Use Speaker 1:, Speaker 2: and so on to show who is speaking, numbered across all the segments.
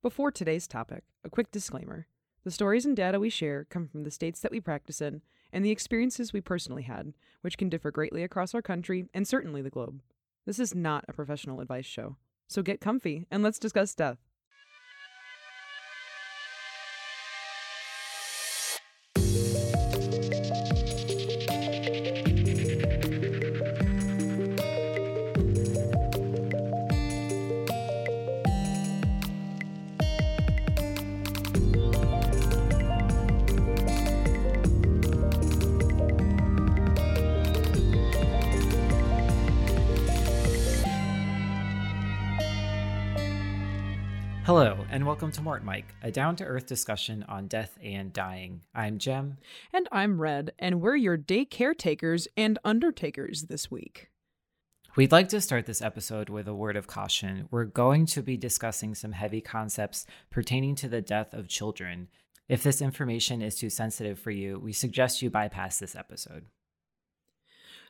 Speaker 1: Before today's topic, a quick disclaimer. The stories and data we share come from the states that we practice in and the experiences we personally had, which can differ greatly across our country and certainly the globe. This is not a professional advice show. So get comfy and let's discuss death.
Speaker 2: Welcome to Mort Mike, a down to earth discussion on death and dying. I'm Jem.
Speaker 1: And I'm Red, and we're your day caretakers and undertakers this week.
Speaker 2: We'd like to start this episode with a word of caution. We're going to be discussing some heavy concepts pertaining to the death of children. If this information is too sensitive for you, we suggest you bypass this episode.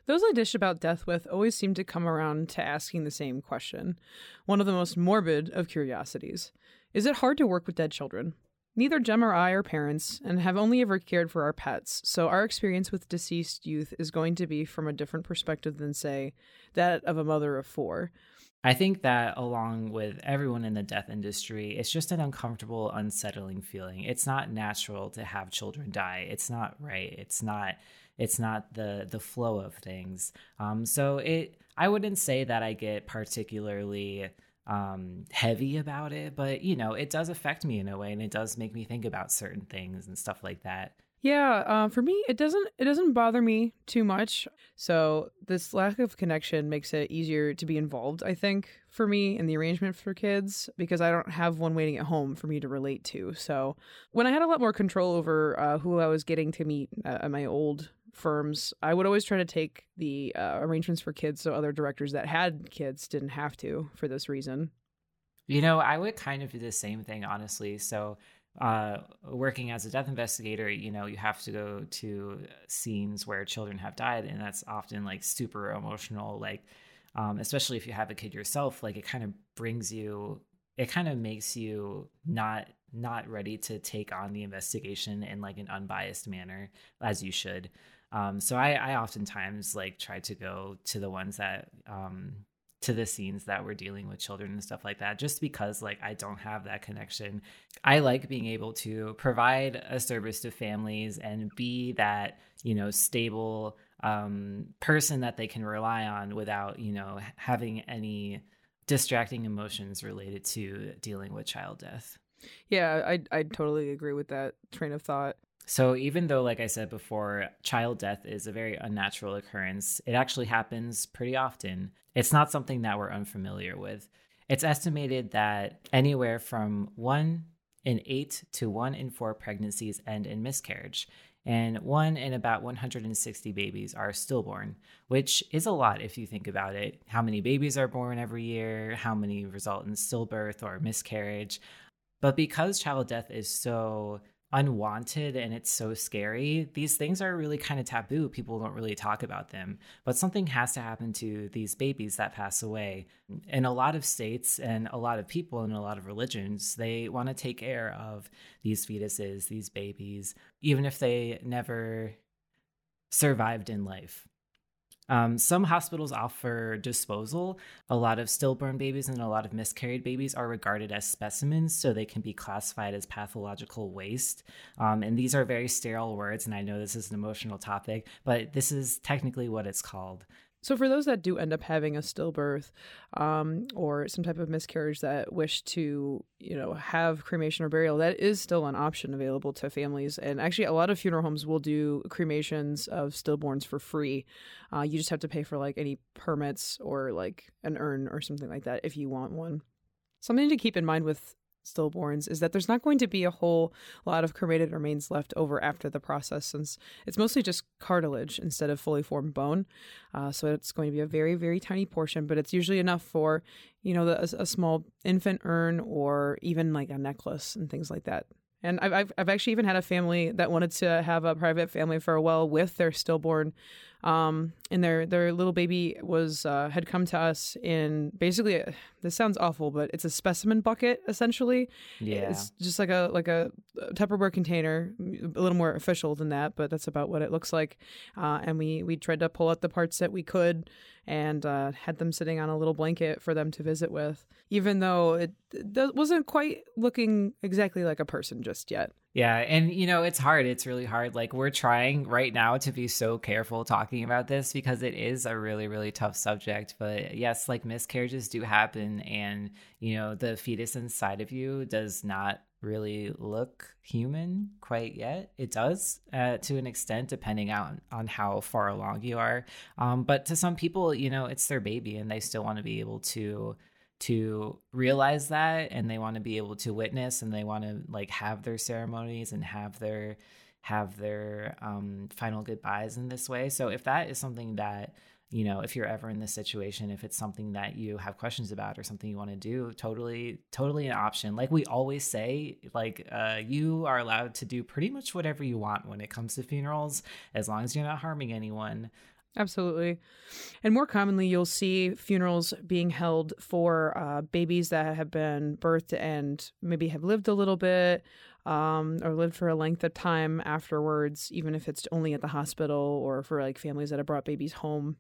Speaker 1: Those I dish about death with always seem to come around to asking the same question, one of the most morbid of curiosities. Is it hard to work with dead children? Neither Jem or I are parents and have only ever cared for our pets, so our experience with deceased youth is going to be from a different perspective than, say, that of a mother of four.
Speaker 2: I think that along with everyone in the death industry, it's just an uncomfortable, unsettling feeling. It's not natural to have children die. It's not right. It's not it's not the the flow of things. Um, so it I wouldn't say that I get particularly um, heavy about it, but you know, it does affect me in a way, and it does make me think about certain things and stuff like that.
Speaker 1: Yeah, uh, for me, it doesn't it doesn't bother me too much. So this lack of connection makes it easier to be involved. I think for me in the arrangement for kids because I don't have one waiting at home for me to relate to. So when I had a lot more control over uh, who I was getting to meet at my old firms, I would always try to take the uh, arrangements for kids so other directors that had kids didn't have to for this reason.
Speaker 2: You know, I would kind of do the same thing, honestly. So, uh, working as a death investigator, you know, you have to go to scenes where children have died, and that's often like super emotional. Like, um, especially if you have a kid yourself, like it kind of brings you, it kind of makes you not not ready to take on the investigation in like an unbiased manner as you should. Um, so I, I oftentimes like try to go to the ones that um, to the scenes that we're dealing with children and stuff like that just because like I don't have that connection. I like being able to provide a service to families and be that, you know, stable um, person that they can rely on without, you know, having any distracting emotions related to dealing with child death.
Speaker 1: Yeah, I I totally agree with that train of thought.
Speaker 2: So, even though, like I said before, child death is a very unnatural occurrence, it actually happens pretty often. It's not something that we're unfamiliar with. It's estimated that anywhere from one in eight to one in four pregnancies end in miscarriage, and one in about 160 babies are stillborn, which is a lot if you think about it. How many babies are born every year? How many result in stillbirth or miscarriage? But because child death is so unwanted and it's so scary, these things are really kind of taboo. People don't really talk about them. But something has to happen to these babies that pass away. In a lot of states and a lot of people and a lot of religions, they want to take care of these fetuses, these babies, even if they never survived in life. Um, some hospitals offer disposal. A lot of stillborn babies and a lot of miscarried babies are regarded as specimens, so they can be classified as pathological waste. Um, and these are very sterile words, and I know this is an emotional topic, but this is technically what it's called.
Speaker 1: So, for those that do end up having a stillbirth um, or some type of miscarriage that wish to, you know, have cremation or burial, that is still an option available to families. And actually, a lot of funeral homes will do cremations of stillborns for free. Uh, you just have to pay for like any permits or like an urn or something like that if you want one. Something to keep in mind with stillborns is that there's not going to be a whole lot of cremated remains left over after the process since it's mostly just cartilage instead of fully formed bone. Uh, so it's going to be a very, very tiny portion, but it's usually enough for, you know, the, a, a small infant urn or even like a necklace and things like that. And I've, I've, I've actually even had a family that wanted to have a private family farewell with their stillborn um, and their their little baby was uh, had come to us in basically a, this sounds awful, but it's a specimen bucket essentially.
Speaker 2: Yeah,
Speaker 1: it's just like a like a Tupperware container, a little more official than that, but that's about what it looks like. Uh, and we we tried to pull out the parts that we could and uh, had them sitting on a little blanket for them to visit with, even though it, it wasn't quite looking exactly like a person just yet.
Speaker 2: Yeah, and you know, it's hard. It's really hard. Like we're trying right now to be so careful talking about this because it is a really really tough subject, but yes, like miscarriages do happen and you know, the fetus inside of you does not really look human quite yet. It does uh, to an extent, depending on on how far along you are. Um, but to some people, you know, it's their baby, and they still want to be able to to realize that, and they want to be able to witness, and they want to like have their ceremonies and have their have their um, final goodbyes in this way. So if that is something that you know, if you're ever in this situation, if it's something that you have questions about or something you want to do, totally, totally an option. Like we always say, like uh, you are allowed to do pretty much whatever you want when it comes to funerals, as long as you're not harming anyone.
Speaker 1: Absolutely. And more commonly, you'll see funerals being held for uh, babies that have been birthed and maybe have lived a little bit um, or lived for a length of time afterwards, even if it's only at the hospital or for like families that have brought babies home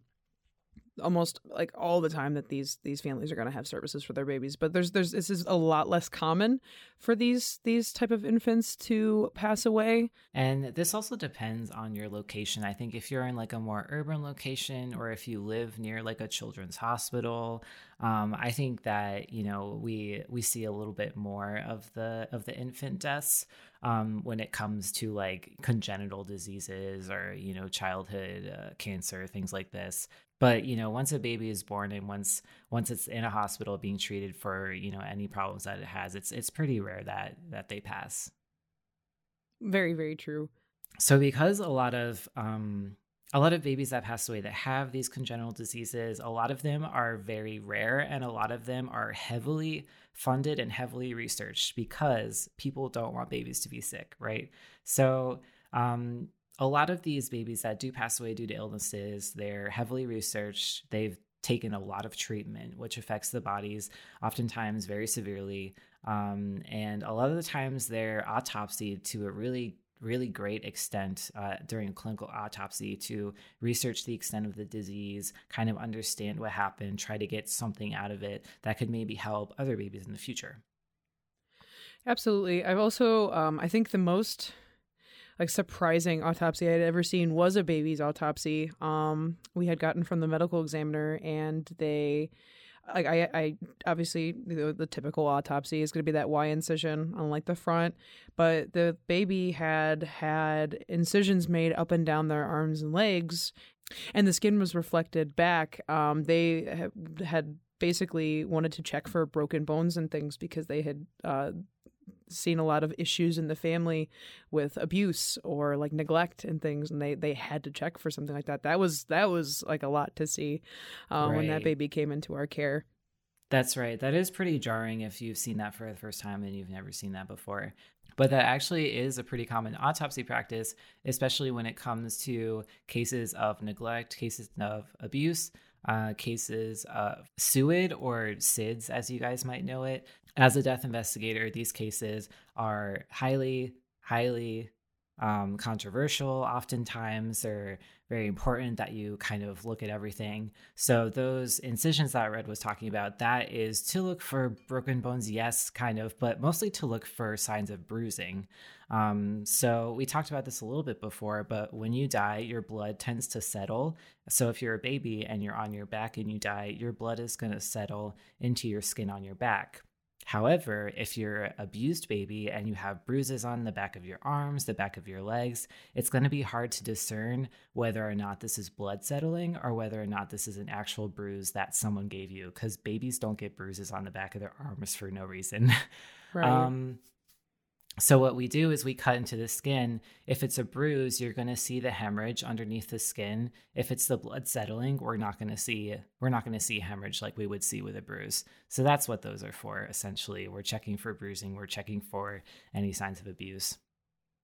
Speaker 1: almost like all the time that these these families are going to have services for their babies but there's there's this is a lot less common for these these type of infants to pass away.
Speaker 2: And this also depends on your location. I think if you're in like a more urban location or if you live near like a children's hospital um, i think that you know we we see a little bit more of the of the infant deaths um, when it comes to like congenital diseases or you know childhood uh, cancer things like this. But you know once a baby is born and once once it's in a hospital being treated for you know any problems that it has it's it's pretty rare that that they pass.
Speaker 1: Very very true.
Speaker 2: So because a lot of um a lot of babies that pass away that have these congenital diseases a lot of them are very rare and a lot of them are heavily funded and heavily researched because people don't want babies to be sick right so um, a lot of these babies that do pass away due to illnesses, they're heavily researched. They've taken a lot of treatment, which affects the bodies oftentimes very severely. Um, and a lot of the times they're autopsied to a really really great extent uh, during a clinical autopsy to research the extent of the disease, kind of understand what happened, try to get something out of it that could maybe help other babies in the future.
Speaker 1: Absolutely. I've also, um, I think the most like surprising autopsy I'd ever seen was a baby's autopsy. Um, we had gotten from the medical examiner, and they, like, I, I obviously the, the typical autopsy is going to be that Y incision on like the front, but the baby had had incisions made up and down their arms and legs, and the skin was reflected back. Um, they had basically wanted to check for broken bones and things because they had uh, seen a lot of issues in the family with abuse or like neglect and things and they they had to check for something like that that was that was like a lot to see um, right. when that baby came into our care
Speaker 2: that's right that is pretty jarring if you've seen that for the first time and you've never seen that before but that actually is a pretty common autopsy practice especially when it comes to cases of neglect cases of abuse uh, cases of SUID or SIDS, as you guys might know it. As a death investigator, these cases are highly, highly um, controversial. Oftentimes, they're very important that you kind of look at everything. So, those incisions that Red was talking about, that is to look for broken bones, yes, kind of, but mostly to look for signs of bruising. Um, so, we talked about this a little bit before, but when you die, your blood tends to settle. So, if you're a baby and you're on your back and you die, your blood is going to settle into your skin on your back. However, if you're an abused baby and you have bruises on the back of your arms, the back of your legs, it's going to be hard to discern whether or not this is blood settling or whether or not this is an actual bruise that someone gave you because babies don't get bruises on the back of their arms for no reason. Right. um, so what we do is we cut into the skin. If it's a bruise, you're going to see the hemorrhage underneath the skin. If it's the blood settling, we're not going to see we're not going to see hemorrhage like we would see with a bruise. So that's what those are for essentially. We're checking for bruising, we're checking for any signs of abuse.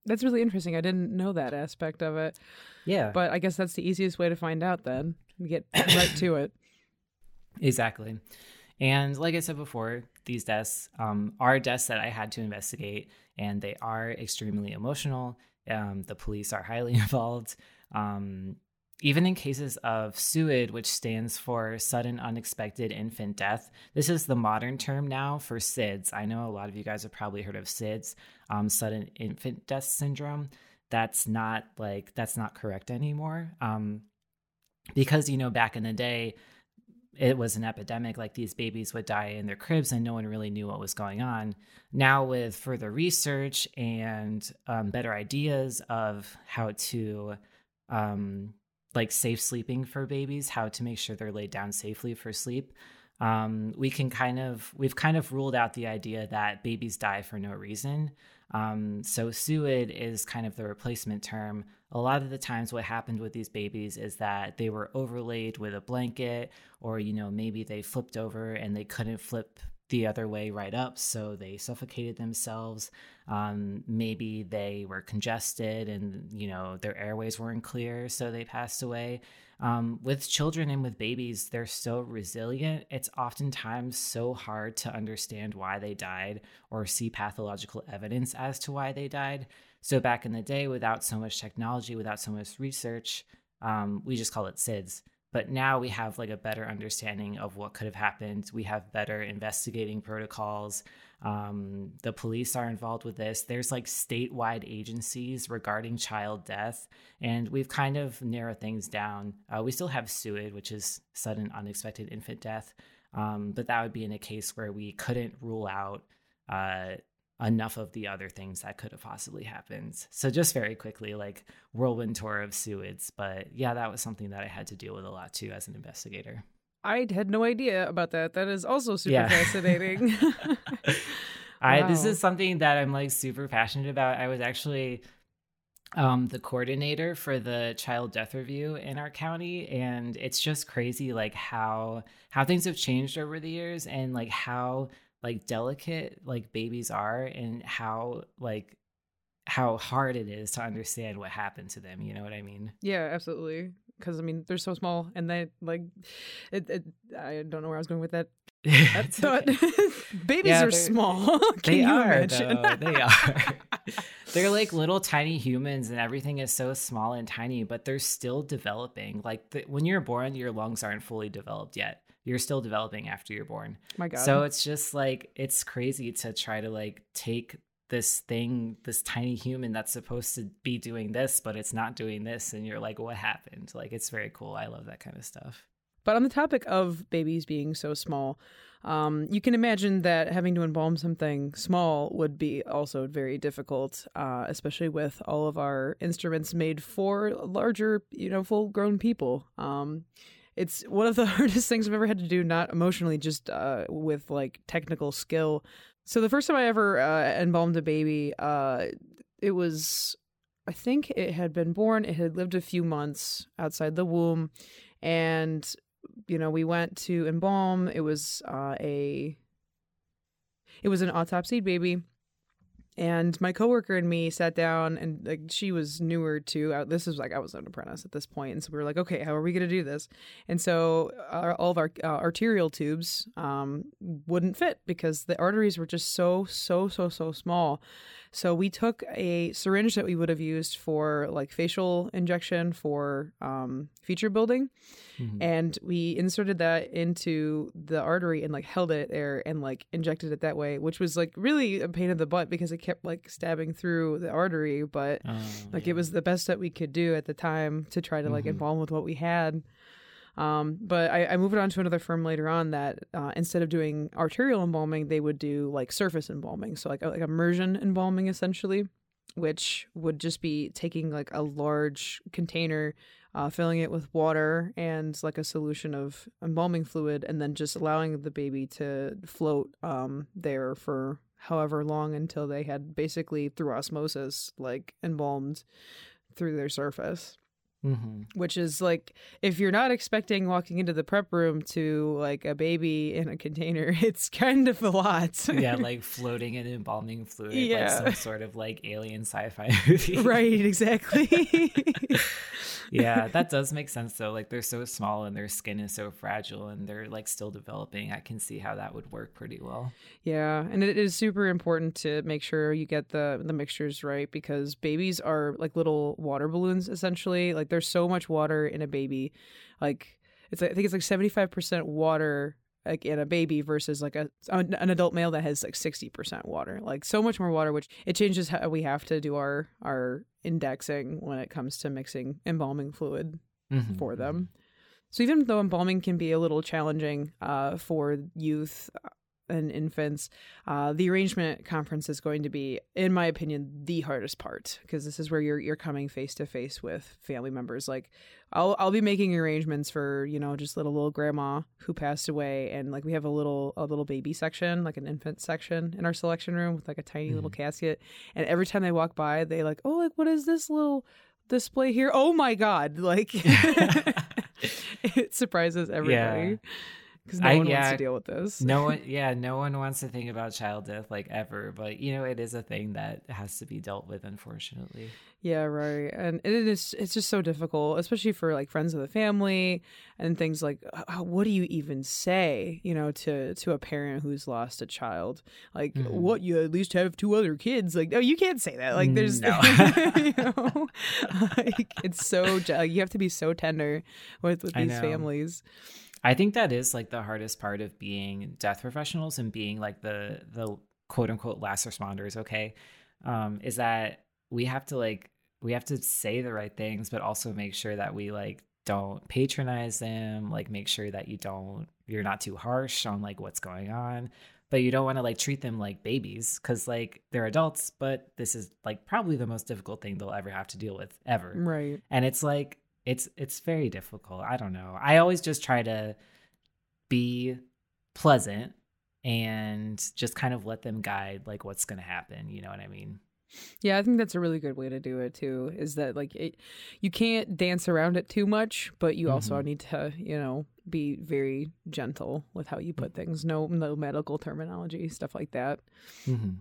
Speaker 1: That's really interesting. I didn't know that aspect of it.
Speaker 2: Yeah.
Speaker 1: But I guess that's the easiest way to find out then. And get right to it.
Speaker 2: Exactly. And like I said before, these deaths um, are deaths that I had to investigate, and they are extremely emotional. Um, the police are highly involved. Um, even in cases of SUID, which stands for sudden unexpected infant death, this is the modern term now for SIDS. I know a lot of you guys have probably heard of SIDS, um, sudden infant death syndrome. That's not like that's not correct anymore. Um, because you know back in the day, it was an epidemic like these babies would die in their cribs and no one really knew what was going on. Now with further research and um, better ideas of how to um, like safe sleeping for babies how to make sure they're laid down safely for sleep um, we can kind of we've kind of ruled out the idea that babies die for no reason um, so SUID is kind of the replacement term. A lot of the times, what happened with these babies is that they were overlaid with a blanket, or you know maybe they flipped over and they couldn't flip the other way right up, so they suffocated themselves. Um, maybe they were congested and you know their airways weren't clear, so they passed away. Um, with children and with babies, they're so resilient. It's oftentimes so hard to understand why they died or see pathological evidence as to why they died. So, back in the day, without so much technology, without so much research, um, we just call it SIDS. But now we have like a better understanding of what could have happened. We have better investigating protocols. Um, the police are involved with this. There's like statewide agencies regarding child death, and we've kind of narrowed things down. Uh, we still have SUID, which is sudden unexpected infant death, um, but that would be in a case where we couldn't rule out uh, enough of the other things that could have possibly happened. So just very quickly, like whirlwind tour of SUIDs, but yeah, that was something that I had to deal with a lot too as an investigator.
Speaker 1: I had no idea about that. That is also super yeah. fascinating.
Speaker 2: I wow. this is something that I'm like super passionate about. I was actually um, the coordinator for the child death review in our county, and it's just crazy like how how things have changed over the years, and like how like delicate like babies are, and how like how hard it is to understand what happened to them. You know what I mean?
Speaker 1: Yeah, absolutely because I mean they're so small and they like it, it, I don't know where I was going with that. That's not babies yeah, are small.
Speaker 2: they are. Though, they are. they're like little tiny humans, and everything is so small and tiny, but they're still developing. Like the, when you're born, your lungs aren't fully developed yet. You're still developing after you're born.
Speaker 1: My God.
Speaker 2: So it's just like it's crazy to try to like take this thing, this tiny human that's supposed to be doing this, but it's not doing this. And you're like, what happened? Like, it's very cool. I love that kind of stuff.
Speaker 1: But on the topic of babies being so small, um, you can imagine that having to embalm something small would be also very difficult, uh, especially with all of our instruments made for larger, you know, full grown people. Um, it's one of the hardest things I've ever had to do, not emotionally, just uh, with like technical skill, so the first time I ever uh, embalmed a baby, uh, it was, I think it had been born. It had lived a few months outside the womb, and you know we went to embalm. It was uh, a, it was an autopsied baby and my coworker and me sat down and like she was newer too uh, this was like i was an apprentice at this point and so we were like okay how are we going to do this and so our, all of our uh, arterial tubes um, wouldn't fit because the arteries were just so so so so small so we took a syringe that we would have used for like facial injection for um, feature building, mm-hmm. and we inserted that into the artery and like held it there and like injected it that way, which was like really a pain in the butt because it kept like stabbing through the artery. But oh, like yeah. it was the best that we could do at the time to try to like mm-hmm. embalm with what we had. Um, but I, I, moved on to another firm later on that uh, instead of doing arterial embalming, they would do like surface embalming, so like like immersion embalming essentially, which would just be taking like a large container, uh, filling it with water and like a solution of embalming fluid, and then just allowing the baby to float um, there for however long until they had basically through osmosis like embalmed through their surface.
Speaker 2: Mm-hmm.
Speaker 1: which is like if you're not expecting walking into the prep room to like a baby in a container, it's kind of a lot.
Speaker 2: yeah, like floating in embalming fluid,
Speaker 1: Yeah.
Speaker 2: like some sort of like alien sci-fi movie.
Speaker 1: right, exactly.
Speaker 2: yeah, that does make sense though. Like they're so small and their skin is so fragile and they're like still developing. I can see how that would work pretty well.
Speaker 1: yeah, and it is super important to make sure you get the the mixtures right because babies are like little water balloons essentially. Like there's so much water in a baby. Like it's I think it's like 75% water like in a baby versus like a an adult male that has like 60% water. Like so much more water which it changes how we have to do our our indexing when it comes to mixing embalming fluid
Speaker 2: Mhm,
Speaker 1: for them. So even though embalming can be a little challenging uh, for youth and infants, uh, the arrangement conference is going to be, in my opinion, the hardest part because this is where you're you're coming face to face with family members. Like, I'll I'll be making arrangements for you know just little little grandma who passed away, and like we have a little a little baby section, like an infant section in our selection room with like a tiny little casket, and every time they walk by, they like, oh, like what is this little display here? Oh my god! Like it surprises everybody because no
Speaker 2: I-
Speaker 1: one wants
Speaker 2: yeah,
Speaker 1: to deal with this.
Speaker 2: no one yeah no one wants to think about child death like ever but you know it is a thing that has to be dealt with unfortunately
Speaker 1: Yeah, right. And it is it's just so difficult, especially for like friends of the family and things like what do you even say, you know, to to a parent who's lost a child? Like
Speaker 2: Mhm.
Speaker 1: what you at least have two other kids. Like no, you can't say that. Like there's
Speaker 2: No.
Speaker 1: you know, like it's so you have to be so tender with with these families.
Speaker 2: I think that is like the hardest part of being death professionals and being like the the quote unquote last responders okay? Um is that we have to like we have to say the right things but also make sure that we like don't patronize them like make sure that you don't you're not too harsh on like what's going on. But you don't want to like treat them like babies because like they're adults but this is like probably the most difficult thing they'll ever have to deal with ever.
Speaker 1: Right.
Speaker 2: and it's like it's it's very difficult i don't know i always just try to be pleasant and just kind of let them guide like what's going to happen you know what i mean
Speaker 1: Yeah, I think that's a really good way to do it too. Is that like it, you can't dance around it too much, but you also
Speaker 2: Mhm.
Speaker 1: need to, you know, be very gentle with how you put things. No, no medical terminology, stuff like that.
Speaker 2: mm-hmm.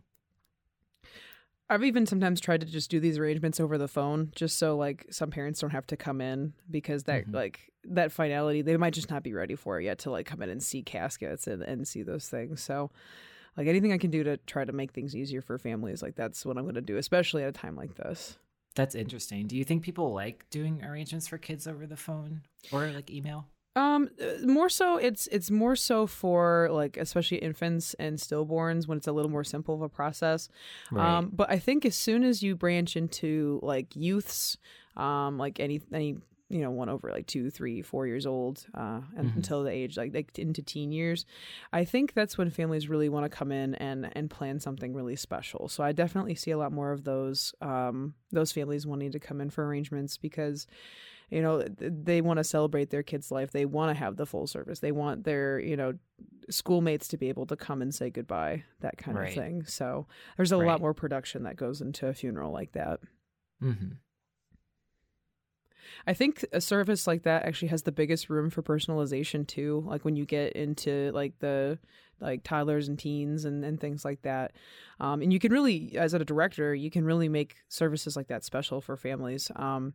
Speaker 1: I've even sometimes tried to just do these arrangements over the phone, just so like some parents don't have to come in because that
Speaker 2: Mhm.
Speaker 1: like that finality they might just not be ready for it yet to like come in and see caskets and, and see those things. So like anything I can do to try to make things easier for families, like that's what I'm going to do, especially at a time like this.
Speaker 2: that's interesting do you think people like doing arrangements for kids over the phone or like email
Speaker 1: Um, uh, more so, it's it's more so for like especially infants and stillborns when it's a little more simple of a process. Um, but I think as soon as you branch into like youths, um, like any any you know one over like two, three, four years old, uh, and
Speaker 2: Mhm.
Speaker 1: until the age like like into teen years, I think that's when families really want to come in and and plan something really special. So I definitely see a lot more of those um those families wanting to come in for arrangements because you know they want to celebrate their kid's life they want to have the full service they want their you know schoolmates to be able to come and say goodbye that kind
Speaker 2: Right.
Speaker 1: of thing so there's a
Speaker 2: Right.
Speaker 1: lot more production that goes into a funeral like that
Speaker 2: mm-hmm.
Speaker 1: I think a service like that actually has the biggest room for personalization too like when you get into like the like toddlers and teens and, and things like that. Um, and you can really as a director you can really make services like that special for families. Um,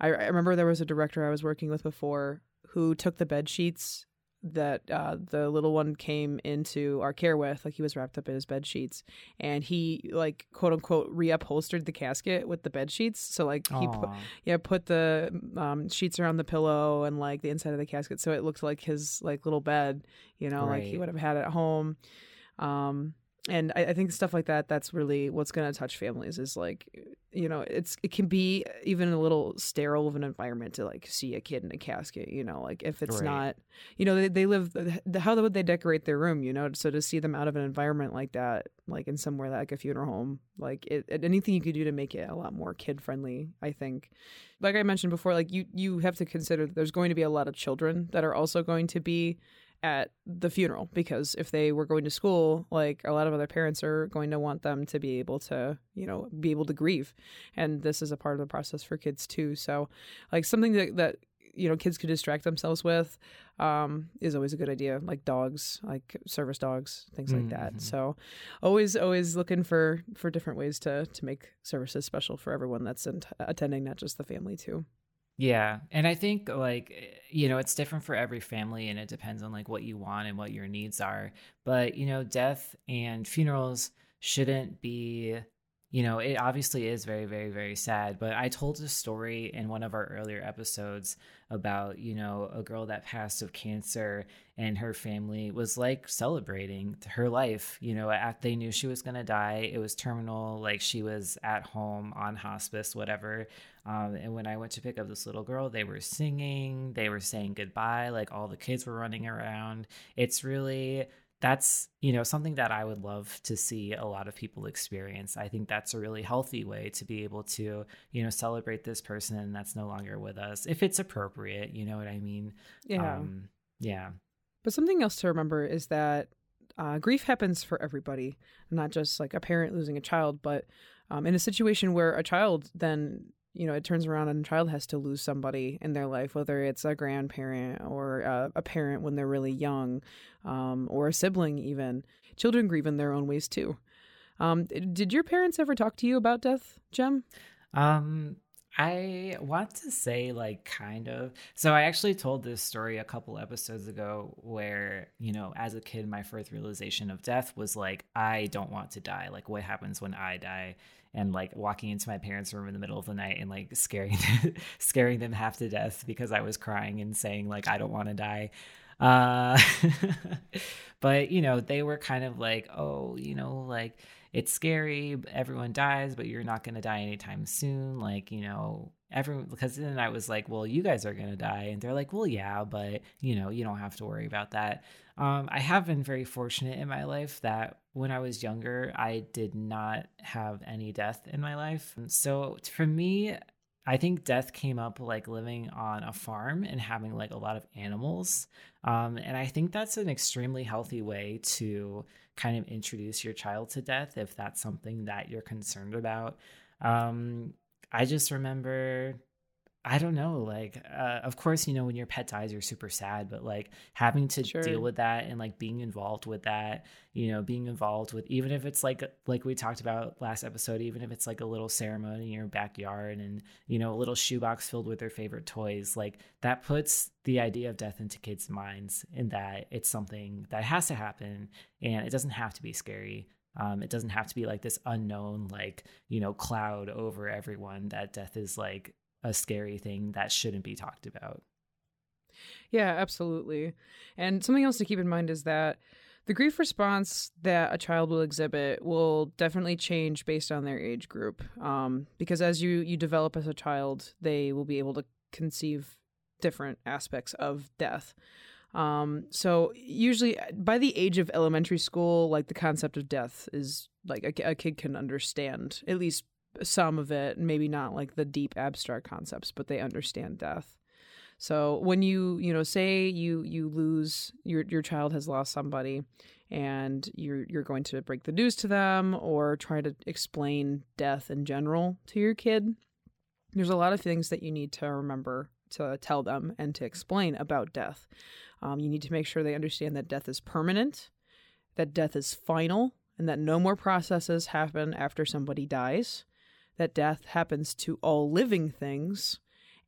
Speaker 1: I, I remember there was a director i was working with before who took the bed sheets that uh, the little one came into our care with like he was wrapped up in his bed sheets and he like quote unquote reupholstered the casket with the bed sheets. So like he put yeah put the um, sheets around the pillow and like the inside of the casket so it looked like his like little bed you know like he would have had at home. Um and I, I think stuff like that that's really what's going to touch families is like you know it's it can be even a little sterile of an environment to like see a kid in a casket you know like if it's
Speaker 2: Right.
Speaker 1: not you know they, they live the, how would they decorate their room you know so to see them out of an environment like that like in somewhere like a funeral home like it, anything you could do to make it a lot more kid friendly i think like i mentioned before like you you have to consider that there's going to be a lot of children that are also going to be at the funeral because if they were going to school like a lot of other parents are going to want them to be able to you know be able to grieve. And this is a part of the process for kids too. So like something that, that you know kids could distract themselves with um, is always a good idea like dogs like service dogs things like
Speaker 2: Mm-hmm.
Speaker 1: that so always always looking for for different ways to to make services special for everyone that's in, attending not just the family too
Speaker 2: Yeah. And I think like eh, you know, it's different for every family and it depends on like what you want and what your needs are. But, you know, death and funerals shouldn't be you know, it obviously is very, very, very sad. But I told a story in one of our earlier episodes about, you know, a girl that passed of cancer and her family was like celebrating her life. You know, at, they knew she was going to die. It was terminal, like she was at home on hospice, whatever. Um, and when I went to pick up this little girl, they were singing, they were saying goodbye, like all the kids were running around. It's really that's you know something that i would love to see a lot of people experience. I think that's a really healthy way to be able to you know celebrate this person that's no longer with us if it's appropriate you know what i mean?
Speaker 1: Yeah.
Speaker 2: Um, yeah.
Speaker 1: But something else to remember is that uh, grief happens for everybody, not just like a parent losing a child, but um, in a situation where a child then you know it turns around and a child has to lose somebody in their life, whether it's a grandparent or uh, a parent when they're really young, um, or a sibling even. Children grieve in their own ways too. Um, did your parents ever talk to you about death, Jem?
Speaker 2: Um, I want to say like kind of. So I actually told this story a couple episodes ago where, you know, as a kid my first realization of death was like I don't want to die. Like what happens when I die? And like walking into my parents' room in the middle of the night and like scaring scaring them half to death because I was crying and saying like I don't want to die. Uh but you know, they were kind of like, "Oh, you know, like it's scary everyone dies but you're not going to die anytime soon like you know everyone because then i was like well you guys are going to die and they're like well yeah but you know you don't have to worry about that um, i have been very fortunate in my life that when i was younger i did not have any death in my life so for me I think death came up like living on a farm and having like a lot of animals. Um, and I think that's an extremely healthy way to kind of introduce your child to death if that's something that you're concerned about. Um, I just remember, I don't know, like, uh, of course, you know, when your pet dies, you're super sad, but like having to
Speaker 1: Sure.
Speaker 2: deal with that and like being involved with that, you know, being involved with, even if it's like, like we talked about last episode, even if it's like a little ceremony in your backyard and, you know, a little shoebox filled with their favorite toys, like that puts the idea of death into kids' minds in that it's something that has to happen and it doesn't have to be scary. Um, it doesn't have to be like this unknown, like, you know, cloud over everyone that death is like a scary thing that shouldn't be talked about.
Speaker 1: Yeah, absolutely. And something else to keep in mind is that the grief response that a child will exhibit will definitely change based on their age group. Um, because as you you develop as a child, they will be able to conceive different aspects of death. Um, so usually by the age of elementary school, like the concept of death is like a, a kid can understand at least some of it, maybe not like the deep abstract concepts, but they understand death. So when you you know say you you lose your your child has lost somebody, and you're you're going to break the news to them or try to explain death in general to your kid, there's a lot of things that you need to remember to tell them and to explain about death. Um, you need to make sure they understand that death is permanent, that death is final, and that no more processes happen after somebody dies. That death happens to all living things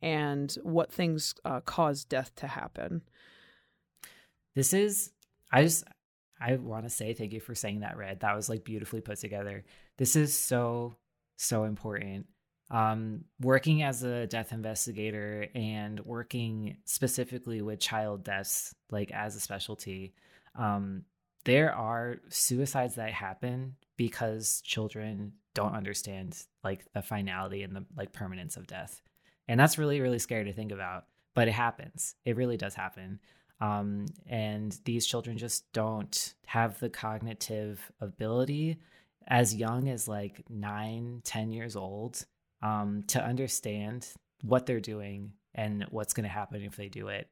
Speaker 1: and what things uh, cause death to happen.
Speaker 2: This is, I just, I want to say thank you for saying that, Red. That was like beautifully put together. This is so, so important. Um, working as a death investigator and working specifically with child deaths, like as a specialty, um, there are suicides that happen because children don't understand like the finality and the like permanence of death. And that's really, really scary to think about, but it happens. It really does happen. Um, and these children just don't have the cognitive ability as young as like nine, ten years old um, to understand what they're doing and what's going to happen if they do it.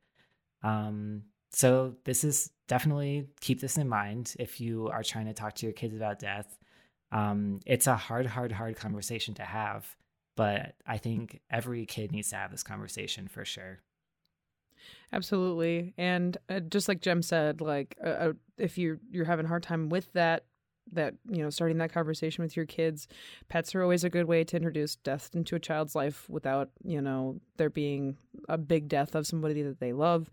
Speaker 2: Um, so this is definitely keep this in mind if you are trying to talk to your kids about death. Um, it's a hard, hard, hard conversation to have, but I think every kid needs to have this conversation for sure.
Speaker 1: Absolutely, and uh, just like Jem said, like uh, uh if you're you're having a hard time with that that you know starting that conversation with your kids pets are always a good way to introduce death into a child's life without you know there being a big death of somebody that they love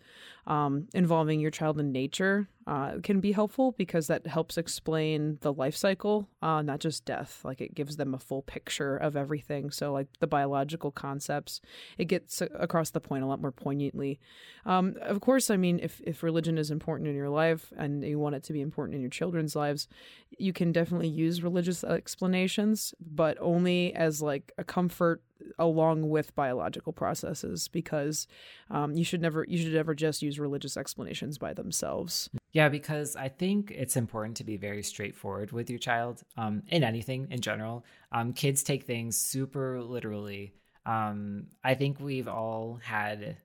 Speaker 1: um, involving your child in nature uh, can be helpful because that helps explain the life cycle, uh, not just death. Like it gives them a full picture of everything. So, like the biological concepts, it gets across the point a lot more poignantly. Um, of course, I mean, if, if religion is important in your life and you want it to be important in your children's lives, you can definitely use religious explanations, but only as like a comfort along with biological processes because um, you should never you should never just use religious explanations by themselves.
Speaker 2: Yeah because i think it's important to be very straightforward with your child um, in anything in general. Um, kids take things super literally. Um, i think we've all had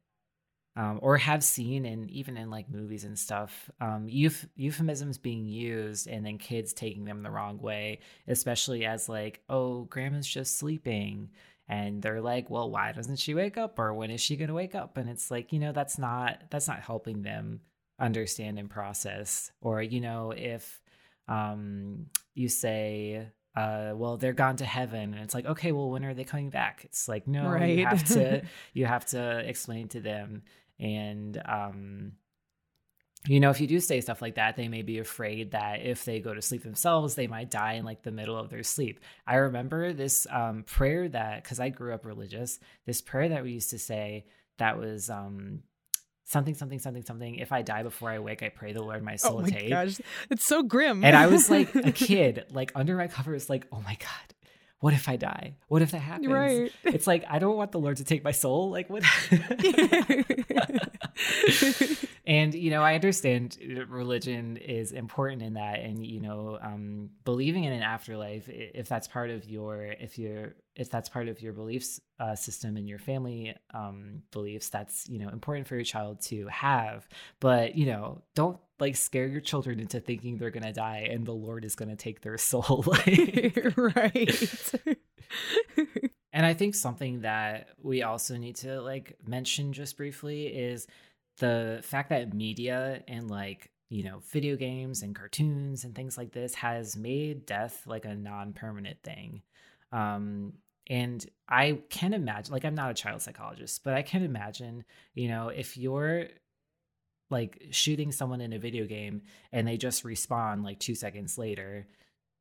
Speaker 2: um, or have seen and even in like movies and stuff um, euph- euphemisms being used and then kids taking them the wrong way especially as like oh grandma's just sleeping and they're like well why doesn't she wake up or when is she going to wake up? And it's like you know that's not that's not helping them understand and process. Or you know if um you say uh well they're gone to heaven and it's like okay well when are they coming back? It's like no right. you have to you have to explain to them. And um you know, if you do say stuff like that, they may be afraid that if they go to sleep themselves, they might die in like the middle of their sleep. I remember this um, prayer that, because I grew up religious, this prayer that we used to say that was um, something, something, something, something. If I die before I wake, I pray the Lord my soul oh my take.
Speaker 1: Gosh, it's so grim.
Speaker 2: and I was like a kid, like under my covers, like, oh my God, what if I die? What if that happens? Right. It's like I don't want the Lord to take my soul. Like what? and you know, I understand religion is important in that, and you know, um, believing in an afterlife, if that's part of your, if you're, if that's part of your beliefs uh, system and your family um, beliefs, that's you know important for your child to have. But you know, don't like scare your children into thinking they're gonna die and the Lord is gonna take their soul. right. and I think something that we also need to like mention just briefly is the fact that media and like you know video games and cartoons and things like this has made death like a non-permanent thing um and i can imagine like i'm not a child psychologist but i can imagine you know if you're like shooting someone in a video game and they just respawn like two seconds later.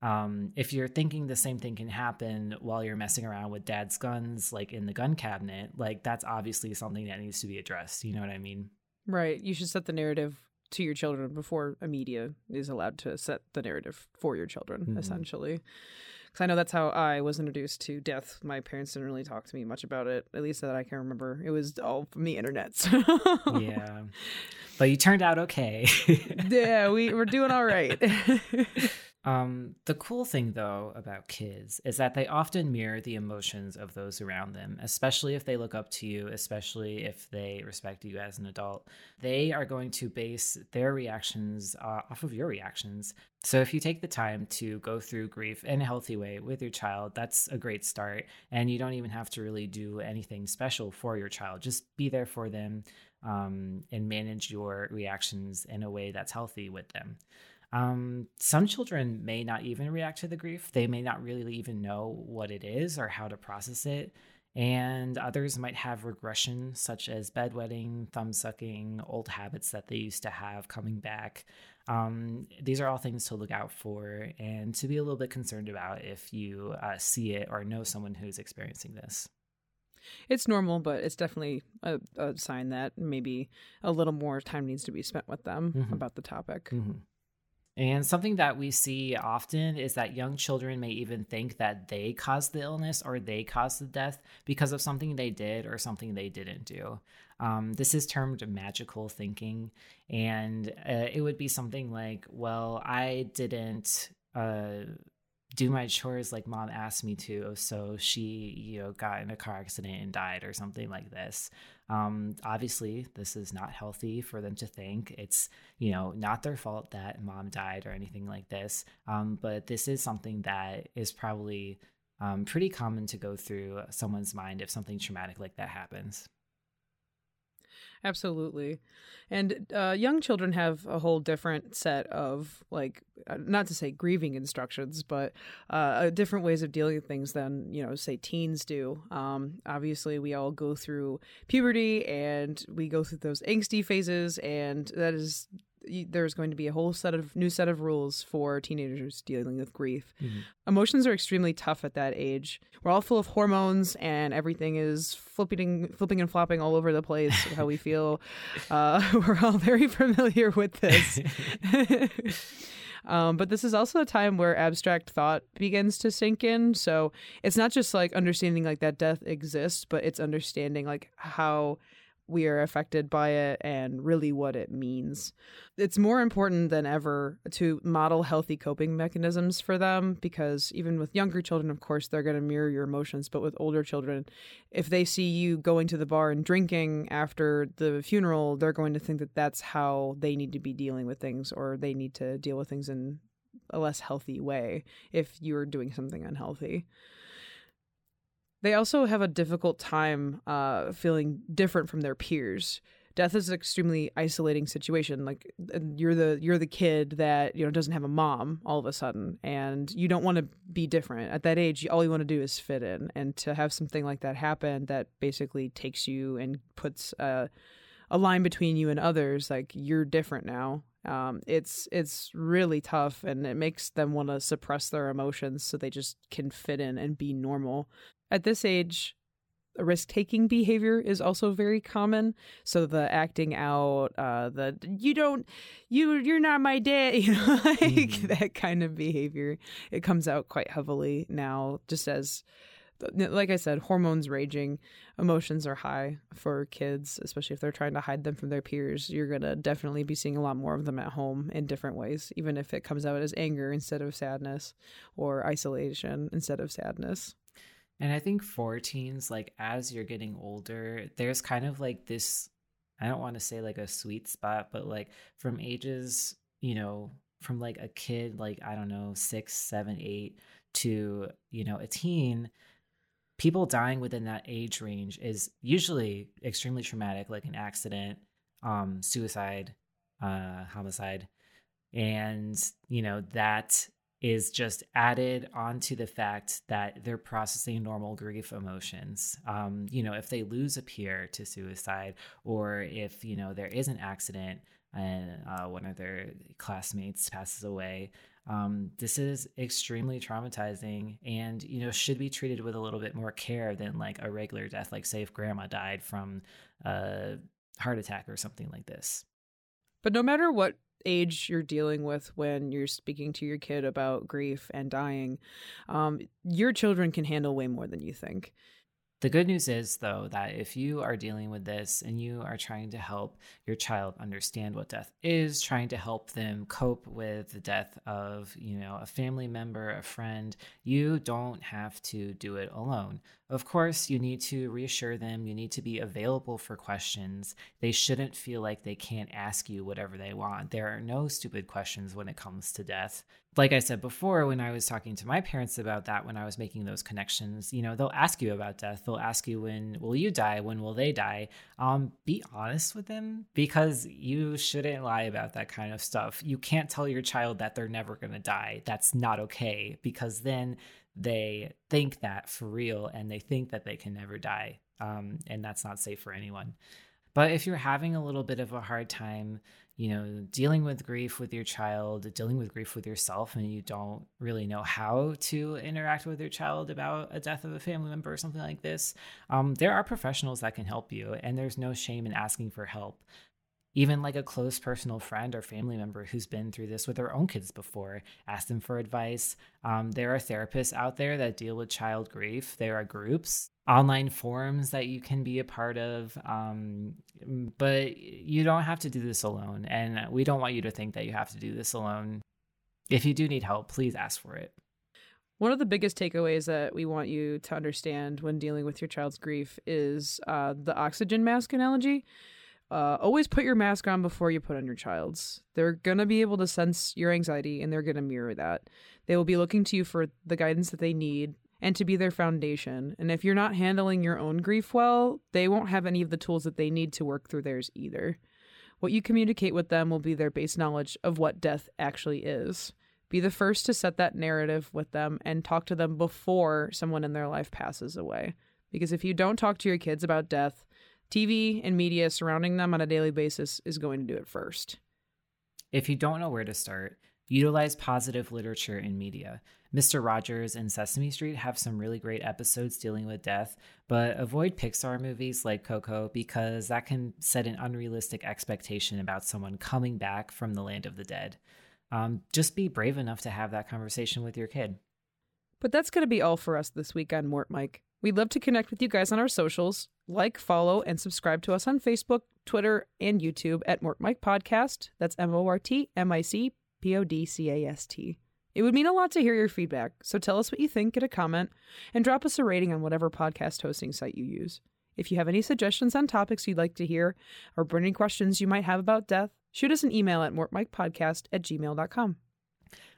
Speaker 2: Um, if you're thinking the same thing can happen while you're messing around with dad's guns, like in the gun cabinet, like that's obviously something that needs to be addressed. You know what I mean?
Speaker 1: Right. You should set the narrative to your children before a media is allowed to set the narrative for your children, mm-hmm. essentially because I know that's how I was introduced to death. My parents didn't really talk to me much about it, at least that I can remember. It was all from the internet. So.
Speaker 2: yeah, but you turned out okay.
Speaker 1: yeah, we we're doing all right.
Speaker 2: Um, the cool thing, though, about kids is that they often mirror the emotions of those around them, especially if they look up to you, especially if they respect you as an adult. They are going to base their reactions uh, off of your reactions. So, if you take the time to go through grief in a healthy way with your child, that's a great start. And you don't even have to really do anything special for your child, just be there for them um, and manage your reactions in a way that's healthy with them. Um, some children may not even react to the grief. They may not really even know what it is or how to process it. And others might have regression, such as bedwetting, thumb sucking, old habits that they used to have coming back. Um, these are all things to look out for and to be a little bit concerned about if you uh, see it or know someone who's experiencing this.
Speaker 1: It's normal, but it's definitely a, a sign that maybe a little more time needs to be spent with them mm-hmm. about the topic.
Speaker 2: Mm-hmm. And something that we see often is that young children may even think that they caused the illness or they caused the death because of something they did or something they didn't do. Um, this is termed magical thinking. And uh, it would be something like, well, I didn't. Uh, do my chores like mom asked me to so she you know got in a car accident and died or something like this. Um, obviously this is not healthy for them to think. It's you know not their fault that mom died or anything like this. Um, but this is something that is probably um, pretty common to go through someone's mind if something traumatic like that happens
Speaker 1: Absolutely. And uh, young children have a whole different set of, like, uh, not to say grieving instructions, but uh, different ways of dealing with things than, you know, say teens do. Um, obviously, we all go through puberty and we go through those angsty phases, and that is there's going to be a whole set of new set of rules for teenagers dealing with grief. Mm-hmm. Emotions are extremely tough at that age. We're all full of hormones, and everything is flipping, flipping and flopping all over the place. how we feel. Uh, we're all very familiar with this. Um, but this is also a time where abstract thought begins to sink in. So it's not just like understanding like that death exists, but it's understanding like how we are affected by it and really what it means. It's more important than ever to model healthy coping mechanisms for them because even with younger children, of course, they're going to mirror your emotions. But with older children, if they see you going to the bar and drinking after the funeral, they're going to think that that's how they need to be dealing with things or they need to deal with things in a less healthy way if you're doing something unhealthy. They also have a difficult time uh, feeling different from their peers. Death is an extremely isolating situation. Like you're the you're the kid that you know doesn't have a mom all of a sudden, and you don't want to be different at that age. All you want to do is fit in, and to have something like that happen that basically takes you and puts a, a line between you and others, like you're different now. Um, it's it's really tough, and it makes them want to suppress their emotions so they just can fit in and be normal. At this age, risk taking behavior is also very common. So the acting out, uh, the you don't, you you're not my dad, you know, like mm-hmm. that kind of behavior. It comes out quite heavily now, just as, like I said, hormones raging, emotions are high for kids, especially if they're trying to hide them from their peers. You're gonna definitely be seeing a lot more of them at home in different ways, even if it comes out as anger instead of sadness, or isolation instead of sadness.
Speaker 2: And I think for teens, like as you're getting older, there's kind of like this I don't want to say like a sweet spot, but like from ages, you know, from like a kid, like I don't know, six, seven, eight, to, you know, a teen, people dying within that age range is usually extremely traumatic, like an accident, um, suicide, uh, homicide. And, you know, that is just added onto the fact that they're processing normal grief emotions. Um, you know, if they lose a peer to suicide, or if, you know, there is an accident and uh, one of their classmates passes away, um, this is extremely traumatizing and, you know, should be treated with a little bit more care than like a regular death, like say if grandma died from a heart attack or something like this.
Speaker 1: But no matter what age you're dealing with when you're speaking to your kid about grief and dying, um, your children can handle way more than you think.
Speaker 2: The good news is, though, that if you are dealing with this and you are trying to help your child understand what death is, trying to help them cope with the death of, you know, a family member, a friend, you don't have to do it alone. Of course, you need to reassure them, you need to be available for questions. They shouldn't feel like they can't ask you whatever they want. There are no stupid questions when it comes to death like I said before, when I was talking to my parents about that, when I was making those connections, you know, they'll ask you about death. They'll ask you, when will you die? When will they die? Um, be honest with them because you shouldn't lie about that kind of stuff. You can't tell your child that they're never going to die. That's not okay because then they think that for real and they think that they can never die. Um, and that's not safe for anyone. But if you're having a little bit of a hard time, you know, dealing with grief with your child, dealing with grief with yourself, and you don't really know how to interact with your child about a death of a family member or something like this, um, there are professionals that can help you, and there's no shame in asking for help even like a close personal friend or family member who's been through this with their own kids before ask them for advice. Um, there are therapists out there that deal with child grief. There are groups online forums that you can be a part of um, but you don't have to do this alone and we don't want you to think that you have to do this alone. If you do need help please ask for it.
Speaker 1: One of the biggest takeaways that we want you to understand when dealing with your child's grief is uh, the oxygen mask analogy. Uh, always put your mask on before you put on your child's. They're going to be able to sense your anxiety and they're going to mirror that. They will be looking to you for the guidance that they need and to be their foundation. And if you're not handling your own grief well, they won't have any of the tools that they need to work through theirs either. What you communicate with them will be their base knowledge of what death actually is. Be the first to set that narrative with them and talk to them before someone in their life passes away. Because if you don't talk to your kids about death, TV and media surrounding them on a daily basis is going to do it first.
Speaker 2: If you don't know where to start, utilize positive literature in media. Mr. Rogers and Sesame Street have some really great episodes dealing with death, but avoid Pixar movies like Coco because that can set an unrealistic expectation about someone coming back from the land of the dead. Um, just be brave enough to have that conversation with your kid.
Speaker 1: But that's going to be all for us this week on Mort Mic. We'd love to connect with you guys on our socials. Like, follow, and subscribe to us on Facebook, Twitter, and YouTube at Mort Mic Podcast. That's M O R T M I C P O D C A S T. It would mean a lot to hear your feedback, so tell us what you think, get a comment, and drop us a rating on whatever podcast hosting site you use. If you have any suggestions on topics you'd like to hear or burning questions you might have about death, shoot us an email at mortmicpodcast at gmail.com.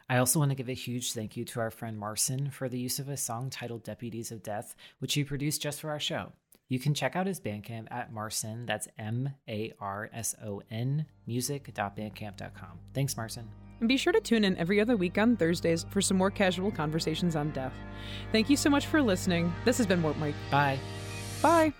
Speaker 2: I also want to give a huge thank you to our friend Marson for the use of a song titled Deputies of Death, which he produced just for our show. You can check out his Bandcamp at Marson, that's M A R S O N, music.bandcamp.com. Thanks, Marson.
Speaker 1: And be sure to tune in every other week on Thursdays for some more casual conversations on death. Thank you so much for listening. This has been Mort Mic.
Speaker 2: Bye.
Speaker 1: Bye.